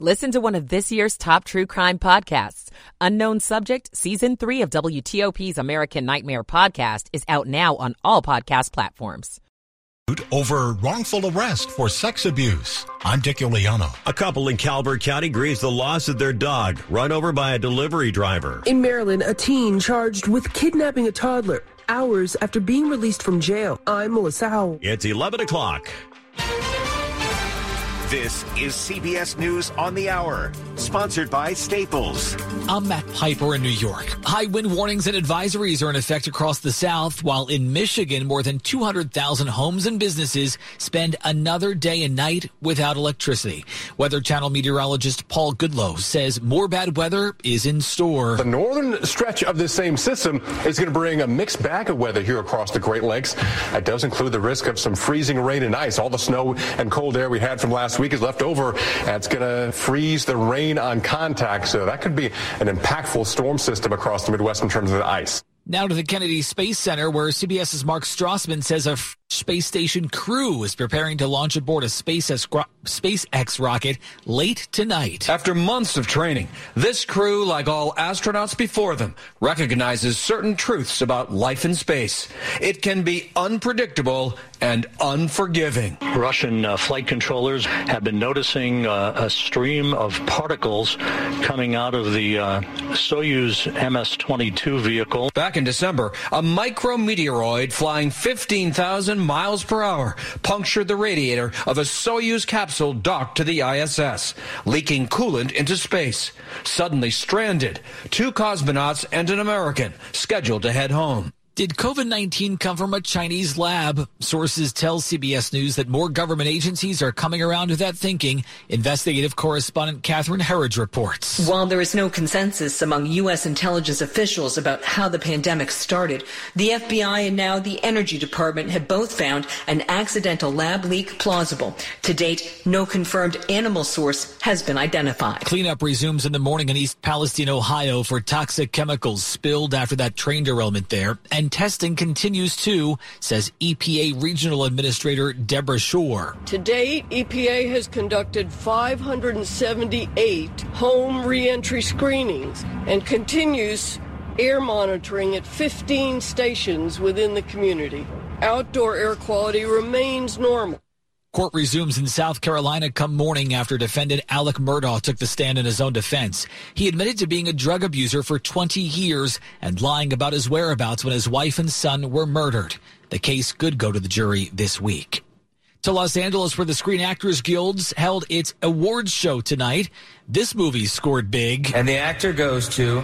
Listen to one of this year's top true crime podcasts. Unknown Subject, Season 3 of WTOP's American Nightmare podcast is out now on all podcast platforms. Over wrongful arrest for sex abuse. I'm Dick Uliano. A couple in Calvert County grieves the loss of their dog, run over by a delivery driver. In Maryland, a teen charged with kidnapping a toddler hours after being released from jail. I'm Melissa Howell. It's 11 o'clock. This is CBS News on the Hour, sponsored by Staples. I'm Matt Piper in New York. High wind warnings and advisories are in effect across the South, while in Michigan, more than 200,000 homes and businesses spend another day and night without electricity. Weather Channel meteorologist Paul Goodloe says more bad weather is in store. The northern stretch of this same system is going to bring a mixed bag of weather here across the Great Lakes. That does include the risk of some freezing rain and ice. All the snow and cold air we had from last week week is left over, and it's going to freeze the rain on contact. So that could be an impactful storm system across the Midwest in terms of the ice. Now to the Kennedy Space Center, where CBS's Mark Strassmann says a space station crew is preparing to launch aboard a SpaceX, SpaceX rocket late tonight. After months of training, this crew, like all astronauts before them, recognizes certain truths about life in space. It can be unpredictable and unforgiving. Russian uh, flight controllers have been noticing uh, a stream of particles coming out of the uh, Soyuz MS-22 vehicle. Back in December, a micrometeoroid flying 15,000 miles per hour punctured the radiator of a Soyuz capsule docked to the ISS, leaking coolant into space. Suddenly stranded, two cosmonauts and an American scheduled to head home. Did COVID 19 come from a Chinese lab? Sources tell CBS News that more government agencies are coming around to that thinking. Investigative correspondent Catherine Herridge reports. While there is no consensus among U.S. intelligence officials about how the pandemic started, the FBI and now the Energy Department have both found an accidental lab leak plausible. To date, no confirmed animal source has been identified. Cleanup resumes in the morning in East Palestine, Ohio for toxic chemicals spilled after that train derailment there. And and testing continues too, says EPA Regional Administrator Debra Shore. To date, EPA has conducted 578 home reentry screenings and continues air monitoring at 15 stations within the community. Outdoor air quality remains normal. Court resumes in South Carolina come morning after defendant Alex Murdaugh took the stand in his own defense. He admitted to being a drug abuser for 20 years and lying about his whereabouts when his wife and son were murdered. The case could go to the jury this week. To Los Angeles, where the Screen Actors Guilds held its awards show tonight. This movie scored big. And the actor goes to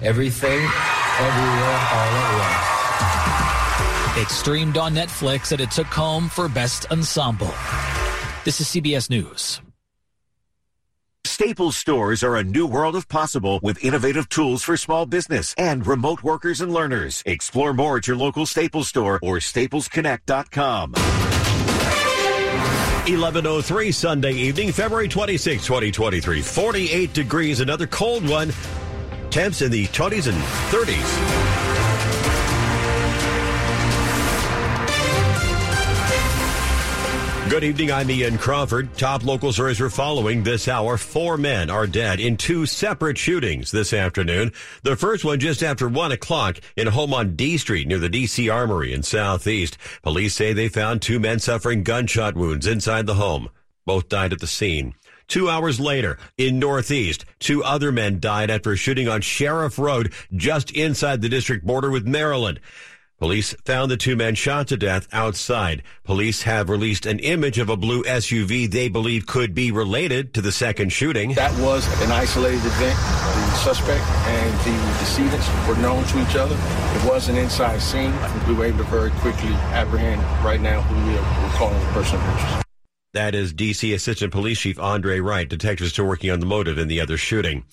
Everything, Everywhere, All at Once. It streamed on Netflix and it took home for Best Ensemble. This is CBS News. Staples stores are a new world of possible with innovative tools for small business and remote workers and learners. Explore more at your local Staples store or staplesconnect.com. 1103 Sunday evening, February 26, 2023. 48 degrees, another cold one. Temps in the 20s and 30s. Good evening. I'm Ian Crawford. Top local stories we're following this hour. Four men are dead in two separate shootings this afternoon. The first one just after one o'clock in a home on D Street near the DC Armory in Southeast. Police say they found two men suffering gunshot wounds inside the home. Both died at the scene. Two hours later, in Northeast, two other men died after a shooting on Sheriff Road just inside the district border with Maryland. Police found the two men shot to death outside. Police have released an image of a blue SUV they believe could be related to the second shooting. That was an isolated event. The suspect and the decedents were known to each other. It was an inside scene. We were able to very quickly apprehend right now who we are calling the person of interest. That is D.C. Assistant Police Chief Andre Wright. Detectives still working on the motive in the other shooting.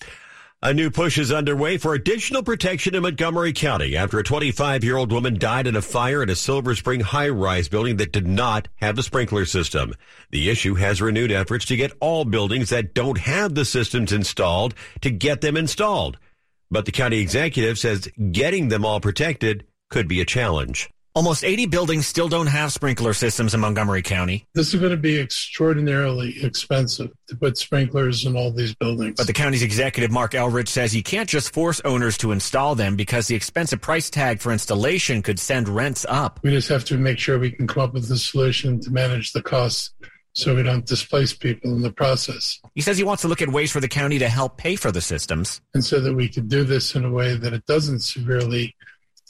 A new push is underway for additional protection in Montgomery County after a 25 year old woman died in a fire in a Silver Spring high rise building that did not have a sprinkler system. The issue has renewed efforts to get all buildings that don't have the systems installed to get them installed. But the county executive says getting them all protected could be a challenge. Almost 80 buildings still don't have sprinkler systems in Montgomery County. This is going to be extraordinarily expensive to put sprinklers in all these buildings. But the county's executive, Marc Elrich, says you can't just force owners to install them because the expensive price tag for installation could send rents up. We just have to make sure we can come up with a solution to manage the costs so we don't displace people in the process. He says he wants to look at ways for the county to help pay for the systems. And so that we can do this in a way that it doesn't severely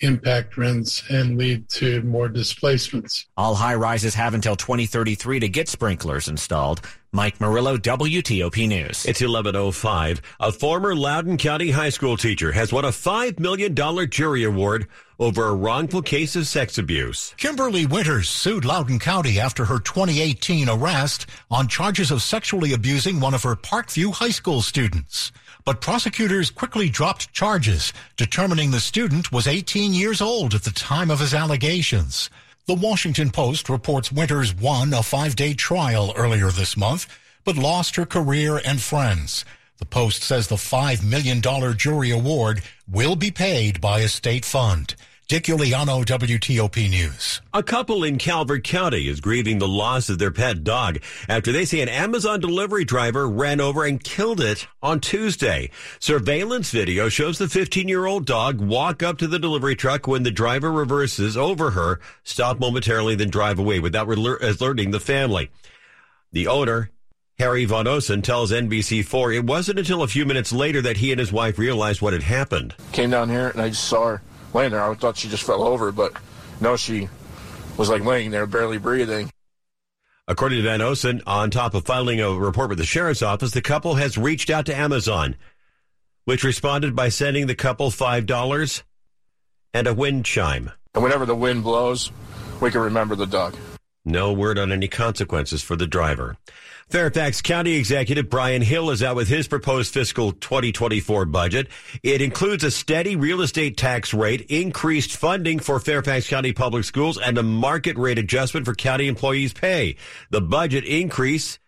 impact rents and lead to more displacements. All high rises have until 2033 to get sprinklers installed. Mike Murillo, WTOP News. It's 1105. A former Loudoun County high school teacher has won a $5 million jury award over a wrongful case of sex abuse. Kimberly Winters sued Loudoun County after her 2018 arrest on charges of sexually abusing one of her Parkview high school students. But prosecutors quickly dropped charges, determining the student was 18 years old at the time of his allegations. The Washington Post reports Winters won a five-day trial earlier this month, but lost her career and friends. The Post says the $5 million jury award will be paid by a state fund. Dick Uliano, WTOP News. A couple in Calvert County is grieving the loss of their pet dog after they say an Amazon delivery driver ran over and killed it on Tuesday. Surveillance video shows the 15 year old dog walk up to the delivery truck when the driver reverses over her, stop momentarily, then drive away without alerting the family. The owner, Harry Von Osen tells NBC4 it wasn't until a few minutes later that he and his wife realized what had happened. Came down here and I just saw her laying there. I thought she just fell over, but no, she was like laying there, barely breathing. According to Van Osen, on top of filing a report with the sheriff's office, the couple has reached out to Amazon, which responded by sending the couple $5 and a wind chime. And whenever the wind blows, we can remember the dog. No word on any consequences for the driver. Fairfax County Executive Bryan Hill is out with his proposed fiscal 2024 budget. It includes a steady real estate tax rate, increased funding for Fairfax County Public Schools, and a market rate adjustment for county employees' pay. The budget increase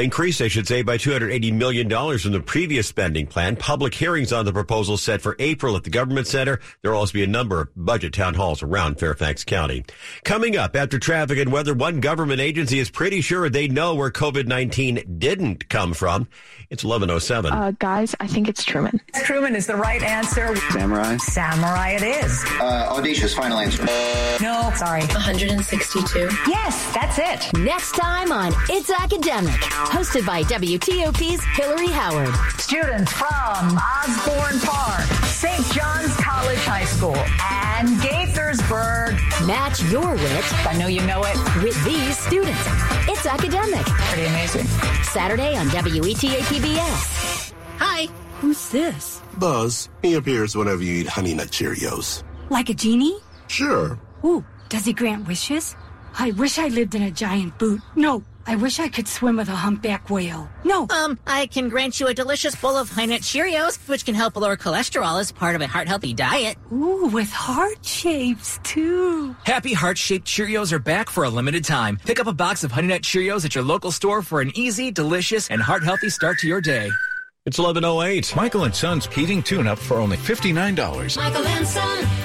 increased, I should say, by $280 million from the previous spending plan. Public hearings on the proposal set for April at the Government Center. There will also be a number of budget town halls around Fairfax County. Coming up after traffic and weather, one government agency is pretty sure they know where COVID-19 didn't come from. It's 1107. Uh, guys, I think it's Truman. Truman is the right answer. Samurai. Samurai it is. Uh, audacious final answer. No, sorry. 162. Yes, that's it. Next time on It's Academic hosted by WTOP's Hillary Howard. Students from Osbourn Park, St. John's College High School, and Gaithersburg. Match your wit. I know you know it. With these students. It's academic. Pretty amazing. Saturday on WETA PBS. Hi, who's this? Buzz. He appears whenever you eat Honey Nut Cheerios. Like a genie? Sure. Ooh, does he grant wishes? I wish I lived in a giant boot. No, I wish I could swim with a humpback whale. No. Um, I can grant you a delicious bowl of Honey Nut Cheerios, which can help lower cholesterol as part of a heart healthy diet. Ooh, with heart shapes too. Happy heart shaped Cheerios are back for a limited time. Pick up a box of Honey Nut Cheerios at your local store for an easy, delicious, and heart healthy start to your day. It's 1108. Michael and Son's heating tune up for only $59. Michael and Son.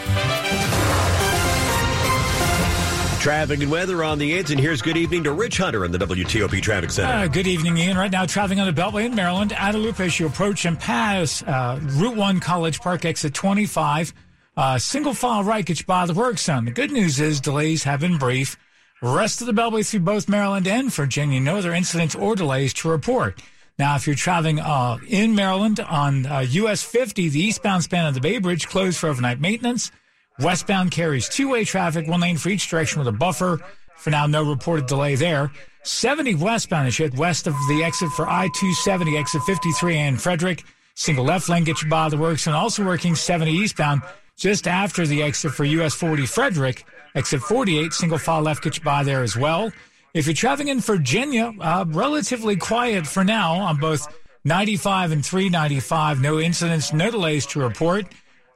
Traffic and weather on the 8th, and here's good evening to Rich Hunter in the WTOP Traffic Center. Uh, good evening, Ian. Right now, traveling on the Beltway in Maryland, Guadalupe as you approach and pass uh, Route 1 College Park exit 25. Uh, single file right gets you by the work zone. The good news is delays have been brief. Rest of the Beltway through both Maryland and Virginia, no other incidents or delays to report. Now, if you're traveling uh, in Maryland on US uh, 50, the eastbound span of the Bay Bridge closed for overnight maintenance. Westbound carries two-way traffic, one lane for each direction with a buffer. For now, no reported delay there. 70 westbound is hit west of the exit for I-270, exit 53 and Frederick. Single left lane gets you by the works and also working 70 eastbound just after the exit for US 40 Frederick. Exit 48, single file left gets you by there as well. If you're traveling in Virginia, uh, relatively quiet for now on both 95 and 395. No incidents, no delays to report.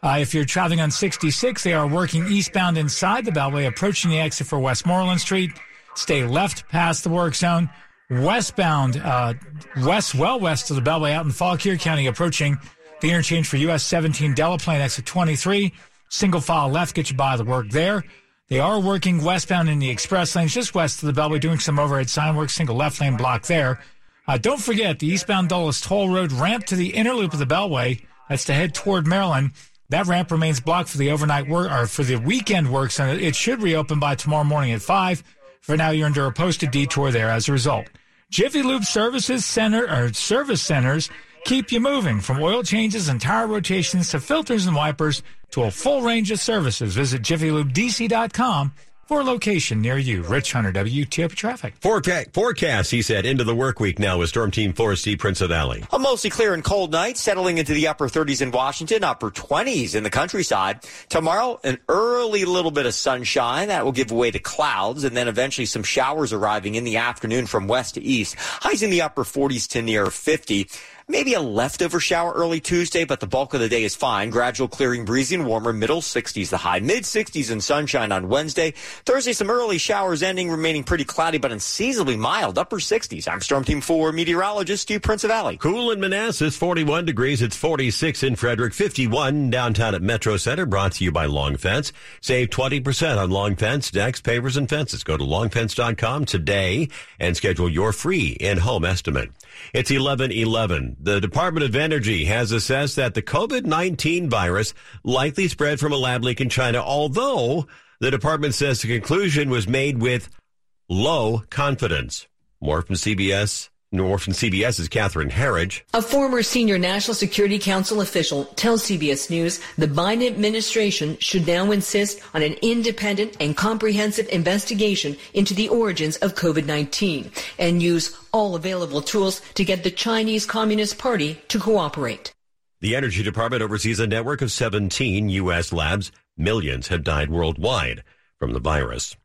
Uh, if you're traveling on 66, they are working eastbound inside the Beltway, approaching the exit for Westmoreland Street. Stay left past the work zone. Westbound, uh, west, well west of the Beltway out in Fauquier County, approaching the interchange for US 17 Delaplane exit 23. Single file left gets you by the work there. They are working westbound in the express lanes just west of the Beltway, doing some overhead sign work, single left lane block there. Uh, don't forget the eastbound Dulles Toll Road ramp to the inner loop of the Beltway. That's to head toward Maryland. That ramp remains blocked for the overnight work or for the weekend works, and it should reopen by tomorrow morning at five. For now, you're under a posted detour there as a result. Jiffy Lube Services Center or service centers keep you moving from oil changes and tire rotations to filters and wipers to a full range of services. Visit jiffylubedc.com for a location near you. Rich Hunter, WTOP Traffic. Forecast, forecast, he said, into the work week now with Storm Team 4C Prinzivalli. A mostly clear and cold night, settling into the upper 30s in Washington, upper 20s in the countryside. Tomorrow, an early little bit of sunshine that will give way to clouds, and then eventually some showers arriving in the afternoon from west to east. Highs in the upper 40s to near 50. Maybe a leftover shower early Tuesday, but the bulk of the day is fine. Gradual clearing, breezy and warmer, middle 60s the high, mid 60s and sunshine on Wednesday. Thursday, some early showers ending, remaining pretty cloudy, but unseasonably mild, upper 60s. I'm Storm Team 4 meteorologist Steve Prinzivalli. Cool in Manassas, 41 degrees. It's 46 in Frederick, 51 downtown at Metro Center, brought to you by Long Fence. Save 20% on Long Fence, decks, pavers, and fences. Go to longfence.com today and schedule your free in-home estimate. It's 1111. The Department of Energy has assessed that the COVID-19 virus likely spread from a lab leak in China, although the department says the conclusion was made with low confidence. More from CBS nor from CBS's Catherine Herridge. A former senior National Security Council official tells CBS News the Biden administration should now insist on an independent and comprehensive investigation into the origins of COVID-19 and use all available tools to get the Chinese Communist Party to cooperate. The Energy Department oversees a network of 17 U.S. labs. Millions have died worldwide from the virus.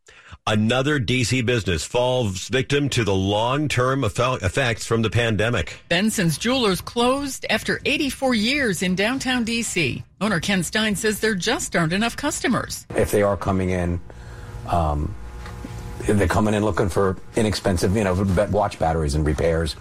Another DC business falls victim to the long-term effects from the pandemic. Benson's Jewelers closed after 84 years in downtown DC. Owner Ken Stein says there just aren't enough customers. If they are coming in, um, they're coming in looking for inexpensive, you know, watch batteries and repairs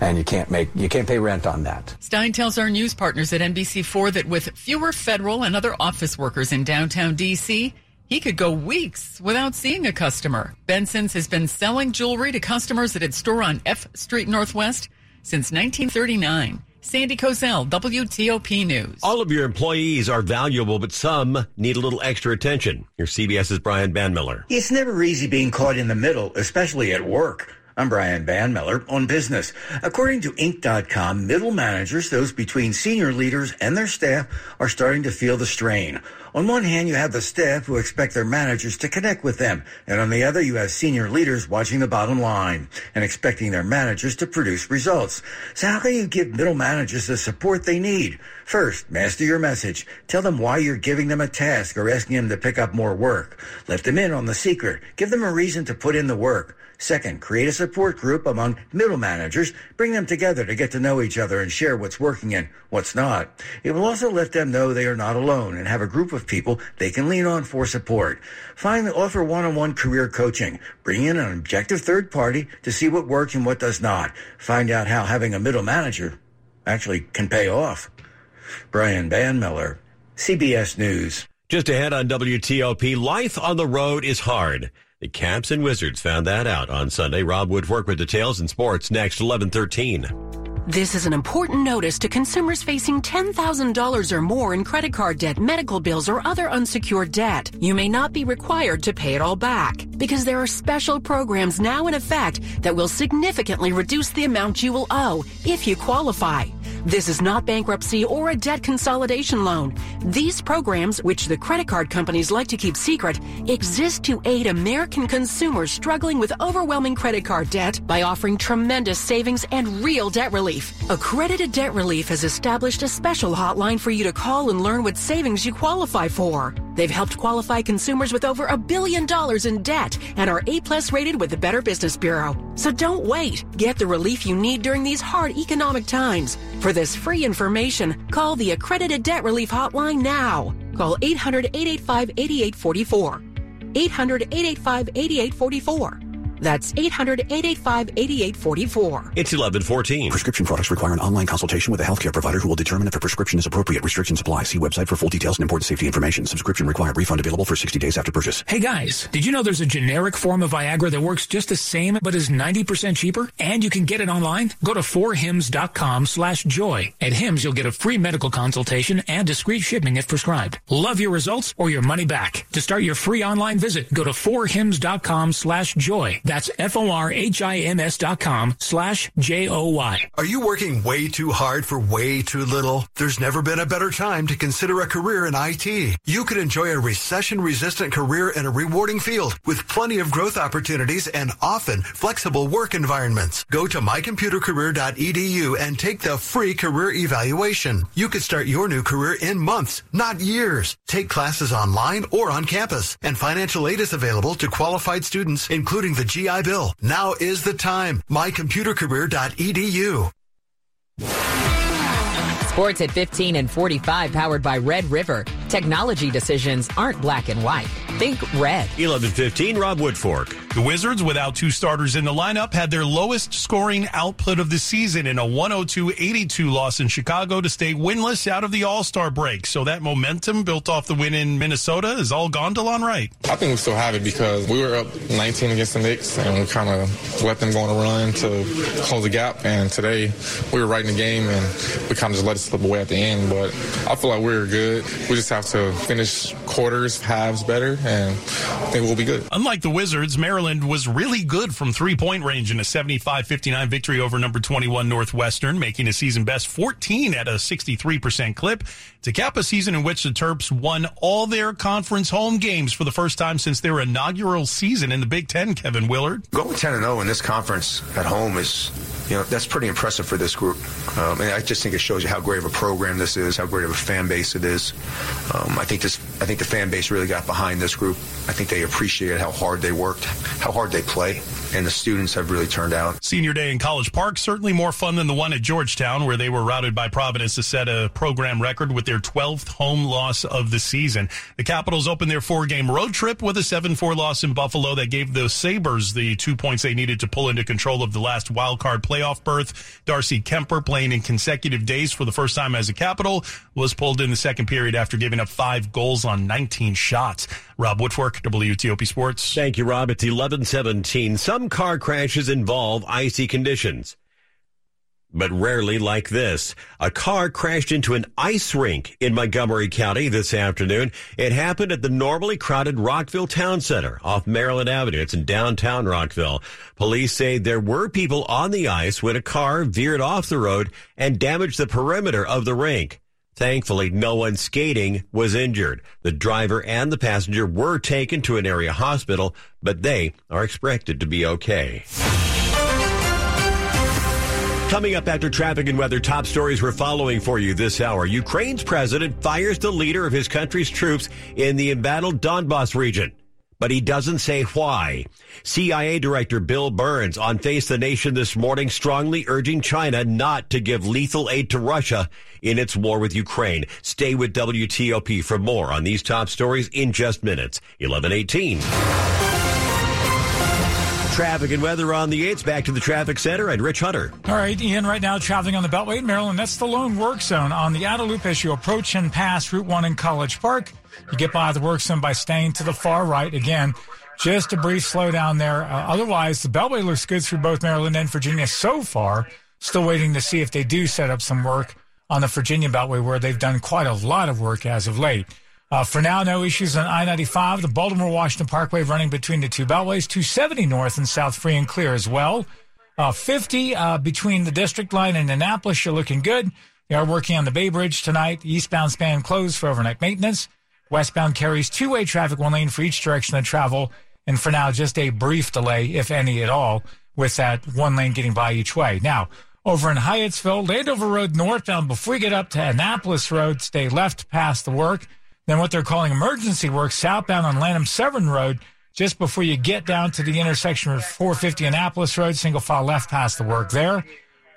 and you can't make you can't pay rent on that. Stein tells our news partners at NBC4 that with fewer federal and other office workers in downtown DC, he could go weeks without seeing a customer. Benson's has been selling jewelry to customers at its store on F Street Northwest since 1939. Sandy Kozel, WTOP News. All of your employees are valuable, but some need a little extra attention. Here's CBS's Brian Banmiller. It's never easy being caught in the middle, especially at work. I'm Brian Banmiller on business. According to Inc.com, middle managers, those between senior leaders and their staff, are starting to feel the strain. On one hand, you have the staff who expect their managers to connect with them. And on the other, you have senior leaders watching the bottom line and expecting their managers to produce results. So how can you give middle managers the support they need? First, master your message. Tell them why you're giving them a task or asking them to pick up more work. Let them in on the secret. Give them a reason to put in the work. Second, create a support group among middle managers. Bring them together to get to know each other and share what's working and what's not. It will also let them know they are not alone and have a group of people they can lean on for support. Finally, offer one-on-one career coaching. Bring in an objective third party to see what works and what does not. Find out how having a middle manager actually can pay off. Brian Banmiller, CBS News. Just ahead on WTOP, life on the road is hard. The Caps and Wizards found that out on Sunday. Rob Woodfork with details in sports next 1113. This is an important notice to consumers facing $10,000 or more in credit card debt, medical bills, or other unsecured debt. You may not be required to pay it all back because there are special programs now in effect that will significantly reduce the amount you will owe if you qualify. This is not bankruptcy or a debt consolidation loan. These programs, which the credit card companies like to keep secret, exist to aid American consumers struggling with overwhelming credit card debt by offering tremendous savings and real debt relief. Accredited Debt Relief has established a special hotline for you to call and learn what savings you qualify for. They've helped qualify consumers with over a billion dollars in debt and are A plus rated with the Better Business Bureau. So don't wait. Get the relief you need during these hard economic times. For this free information, call the Accredited Debt Relief Hotline now. Call 800 885 8844. 800 885 8844. That's 800 885 8844. It's 1114. Prescription products require an online consultation with a healthcare provider who will determine if a prescription is appropriate. Restrictions apply. See website for full details and important safety information. Subscription required. Refund available for 60 days after purchase. Hey guys, did you know there's a generic form of Viagra that works just the same but is 90% cheaper? And you can get it online? Go to forhims.com slash joy. At Hims, you'll get a free medical consultation and discreet shipping if prescribed. Love your results or your money back. To start your free online visit, go to forhims.com slash joy. That's F-O-R-H-I-M-S dot com slash J-O-Y. Are you working way too hard for way too little? There's never been a better time to consider a career in IT. You could enjoy a recession-resistant career in a rewarding field with plenty of growth opportunities and often flexible work environments. Go to mycomputercareer.edu and take the free career evaluation. You could start your new career in months, not years. Take classes online or on campus, and financial aid is available to qualified students, including the GI Bill. Now is the time. mycomputercareer.edu. Sports at 15 and 45 powered by Red River. Technology decisions aren't black and white. Think red. 1115, Rob Woodfork. The Wizards, without two starters in the lineup, had their lowest scoring output of the season in a 102-82 loss in Chicago to stay winless out of the All-Star break. So that momentum built off the win in Minnesota is all gone, Delon Wright. I think we still have it because we were up 19 against the Knicks and we kind of let them go on a run to close the gap. And today we were right in the game and we kind of just let it slip away at the end. But I feel like we are good. We just have to finish quarters, halves better, and I think we'll be good. Unlike the Wizards, Maryland was really good from three point range in a 75 59 victory over number 21 Northwestern, making a season best 14 at a 63% clip to cap a season in which the Terps won all their conference home games for the first time since their inaugural season in the Big Ten, Kevin Willard. Going 10 0 in this conference at home is, you know, that's pretty impressive for this group. Um, and I just think it shows you how great of a program this is, how great of a fan base it is. Um, I think this, I think the fan base really got behind this group. I think they appreciated how hard they worked, how hard they play, and the students have really turned out. Senior day in College Park, certainly more fun than the one at Georgetown, where they were routed by Providence to set a program record with their 12th home loss of the season. The Capitals opened their four game road trip with a 7 4 loss in Buffalo that gave the Sabres the two points they needed to pull into control of the last wild card playoff berth. Darcy Kuemper, playing in consecutive days for the first time as a Capital, was pulled in the second period after giving up five goals on 19 shots. Rob Woodfork, WTOP Sports. Thank you, Rob. It's 1117. Some car crashes involve icy conditions. But rarely like this. A car crashed into an ice rink in Montgomery County this afternoon. It happened at the normally crowded Rockville Town Center off Maryland Avenue. It's in downtown Rockville. Police say there were people on the ice when a car veered off the road and damaged the perimeter of the rink. Thankfully, no one skating was injured. The driver and the passenger were taken to an area hospital, but they are expected to be okay. Coming up after traffic and weather, top stories we're following for you this hour. Ukraine's president fires the leader of his country's troops in the embattled Donbass region. But he doesn't say why. CIA Director Bill Burns on Face the Nation this morning strongly urging China not to give lethal aid to Russia in its war with Ukraine. Stay with WTOP for more on these top stories in just minutes. 1118. Traffic and weather on the 8th. Back to the traffic center and Rich Hunter. All right, Ian, right now traveling on the Beltway in Maryland. That's the lone work zone on the loop as you approach and pass Route 1 in College Park. You get by the work zone by staying to the far right. Again, just a brief slowdown there. Uh, otherwise, the Beltway looks good through both Maryland and Virginia so far. Still waiting to see if they do set up some work on the Virginia Beltway where they've done quite a lot of work as of late. Uh, for now, no issues on I-95. The Baltimore-Washington Parkway running between the two beltways. 270 north and south free and clear as well. Uh, 50 uh, between the district line and Annapolis. You're looking good. They are working on the Bay Bridge tonight. Eastbound span closed for overnight maintenance. Westbound carries two-way traffic, one lane for each direction of travel. And for now, just a brief delay, if any at all, with that one lane getting by each way. Now, over in Hyattsville, Landover Road northbound, before you get up to Annapolis Road, stay left past the work. Then what they're calling emergency work southbound on Lanham Severn Road, just before you get down to the intersection of 450 Annapolis Road, single file left past the work there.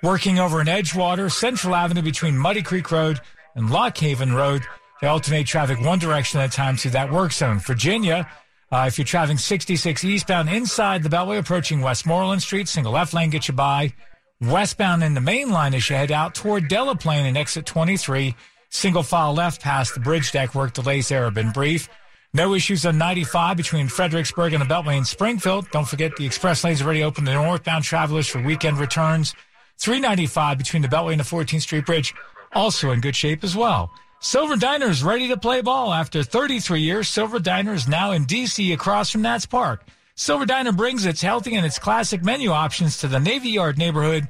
Working over in Edgewater, Central Avenue between Muddy Creek Road and Loch Haven Road. They alternate traffic one direction at a time through that work zone. Virginia, Uh, if you're traveling 66 eastbound inside the Beltway, approaching Westmoreland Street, single left lane gets you by. Westbound in the main line as you head out toward Delaplane and exit 23. Single file left past the bridge deck work delays there have been brief. No issues on 95 between Fredericksburg and the Beltway in Springfield. Don't forget the express lanes already open to northbound travelers for weekend returns. 395 between the Beltway and the 14th Street Bridge also in good shape as well. Silver Diner is ready to play ball. After 33 years, Silver Diner is now in D.C. across from Nats Park. Silver Diner brings its healthy and its classic menu options to the Navy Yard neighborhood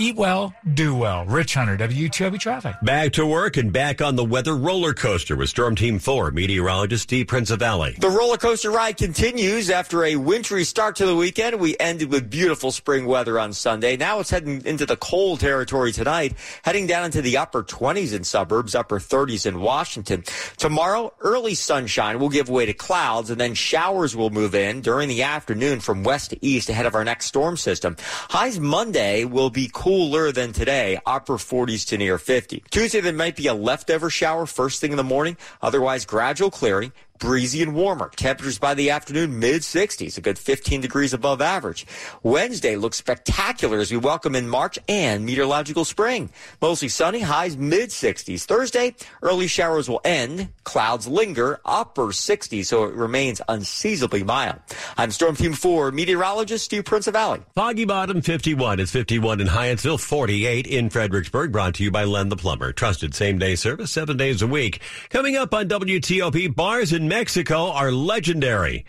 Eat well, do well. Rich Hunter, WTOP Traffic. Back to work and back on the weather roller coaster with Storm Team 4 meteorologist Steve Prinzivalli. The roller coaster ride continues after a wintry start to the weekend. We ended with beautiful spring weather on Sunday. Now it's heading into the cold territory tonight, heading down into the upper 20s in suburbs, upper 30s in Washington. Tomorrow, early sunshine will give way to clouds and then showers will move in during the afternoon from west to east ahead of our next storm system. Highs Monday will be cool cooler than today, upper 40s to near 50. Tuesday, there might be a leftover shower first thing in the morning, otherwise gradual clearing breezy and warmer. Temperatures by the afternoon, mid 60s, a good 15 degrees above average. Wednesday looks spectacular as we welcome in March and meteorological spring. Mostly sunny, highs mid 60s. Thursday, early showers will end. Clouds linger, upper 60s, so it remains unseasonably mild. I'm Storm Team 4 meteorologist Steve Prinzivalli. Foggy Bottom 51 is 51 in Hyattsville, 48 in Fredericksburg, brought to you by Len the Plumber. Trusted same day service, seven days a week. Coming up on WTOP, bars and Mexico are legendary.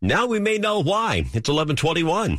Now we may know why. It's 1121.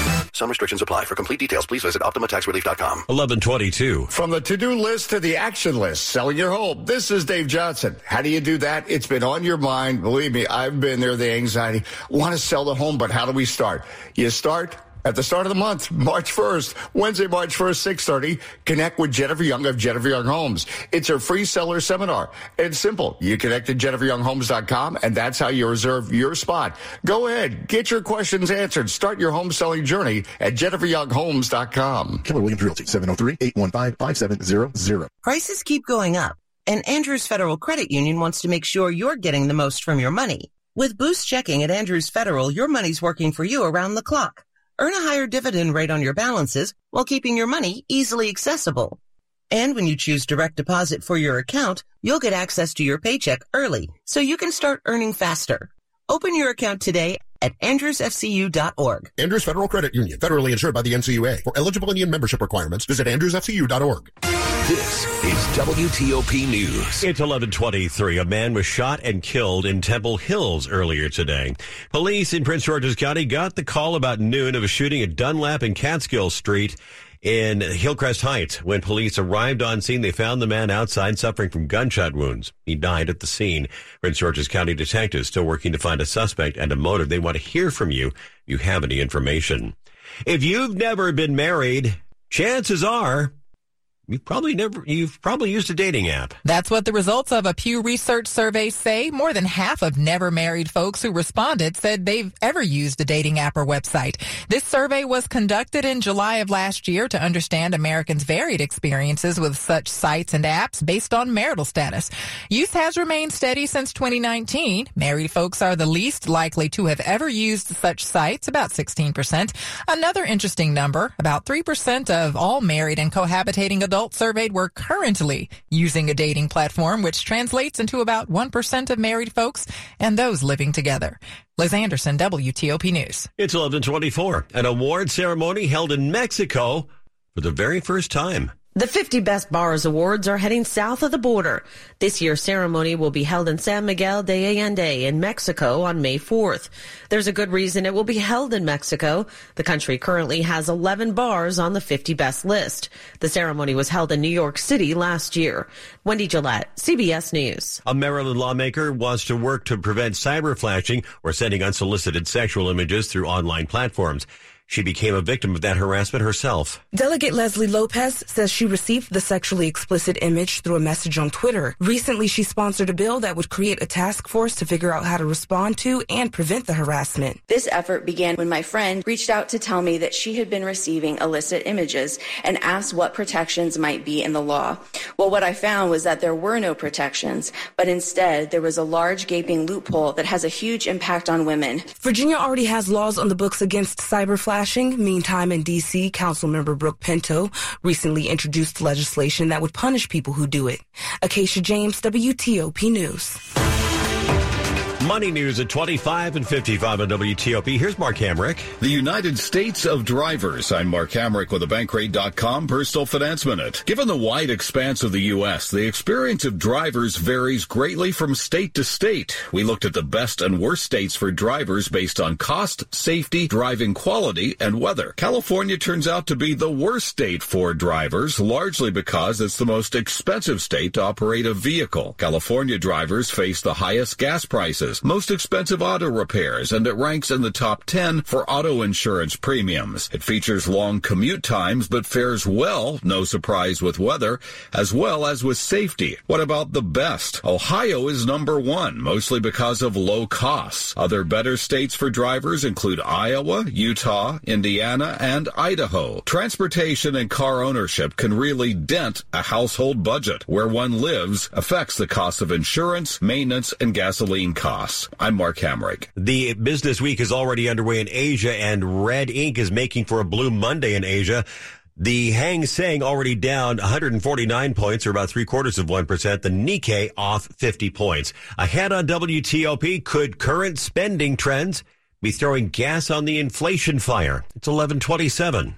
Some restrictions apply. For complete details, please visit OptimaTaxRelief.com. 1122. From the to-do list to the action list, selling your home. This is Dave Johnson. How do you do that? It's been on your mind. Believe me, I've been there, the anxiety. Want to sell the home, but how do we start? You start at the start of the month, March 1st, Wednesday, March 1st, 6.30, connect with Jennifer Young of Jennifer Young Homes. It's a free seller seminar. It's simple. You connect to jenniferyounghomes.com and that's how you reserve your spot. Go ahead, get your questions answered. Start your home selling journey at jenniferyounghomes.com. Keller Williams Realty, 703-815-5700. Prices keep going up and Andrews Federal Credit Union wants to make sure you're getting the most from your money. With Boost Checking at Andrews Federal, your money's working for you around the clock. Earn a higher dividend rate on your balances while keeping your money easily accessible. And when you choose direct deposit for your account, you'll get access to your paycheck early so you can start earning faster. Open your account today at andrewsfcu.org. Andrews Federal Credit Union, federally insured by the NCUA. For eligible Indian membership requirements, visit andrewsfcu.org. This is WTOP News. It's 1123. A man was shot and killed in Temple Hills earlier today. Police in Prince George's County got the call about noon of a shooting at Dunlap and Catskill Street in Hillcrest Heights. When police arrived on scene, they found the man outside suffering from gunshot wounds. He died at the scene. Prince George's County detectives still working to find a suspect and a motive. They want to hear from you if you have any information. If you've never been married, chances are You've probably never, you've probably used a dating app. That's what the results of a Pew Research survey say. More than half of never married folks who responded said they've ever used a dating app or website. This survey was conducted in July of last year to understand Americans' varied experiences with such sites and apps based on marital status. Use has remained steady since 2019. Married folks are the least likely to have ever used such sites, about 16%. Another interesting number, about 3% of all married and cohabitating adults surveyed were currently using a dating platform, which translates into about 1% of married folks and those living together. Liz Anderson, WTOP News. It's 1124, an award ceremony held in Mexico for the very first time. The 50 Best Bars Awards are heading south of the border. This year's ceremony will be held in San Miguel de Allende in Mexico on May 4th. There's a good reason it will be held in Mexico. The country currently has 11 bars on the 50 best list. The ceremony was held in New York City last year. Wendy Gillette, CBS News. A Maryland lawmaker wants to work to prevent cyber flashing or sending unsolicited sexual images through online platforms. She became a victim of that harassment herself. Delegate Lesley Lopez says she received the sexually explicit image through a message on Twitter. Recently, she sponsored a bill that would create a task force to figure out how to respond to and prevent the harassment. This effort began when my friend reached out to tell me that she had been receiving illicit images and asked what protections might be in the law. Well, what I found was that there were no protections, but instead there was a large gaping loophole that has a huge impact on women. Virginia already has laws on the books against cyber flashing. Meantime, in D.C., Councilmember Brooke Pinto recently introduced legislation that would punish people who do it. Acacia James, WTOP News. Money news at 25 and 55 on WTOP. Here's Mark Hamrick. The United States of Drivers. I'm Mark Hamrick with the Bankrate.com Personal Finance Minute. Given the wide expanse of the U.S., the experience of drivers varies greatly from state to state. We looked at the best and worst states for drivers based on cost, safety, driving quality, and weather. California turns out to be the worst state for drivers, largely because it's the most expensive state to operate a vehicle. California drivers face the highest gas prices most expensive auto repairs, and it ranks in the top 10 for auto insurance premiums. It features long commute times, but fares well, no surprise with weather, as well as with safety. What about the best? Ohio is number one, mostly because of low costs. Other better states for drivers include Iowa, Utah, Indiana, and Idaho. Transportation and car ownership can really dent a household budget. Where one lives affects the cost of insurance, maintenance, and gasoline costs. I'm Mark Hamrick. The business week is already underway in Asia, and red ink is making for a blue Monday in Asia. The Hang Seng already down 149 points, or about three quarters of 1%. The Nikkei off 50 points. Ahead on WTOP, could current spending trends be throwing gas on the inflation fire? It's 1127.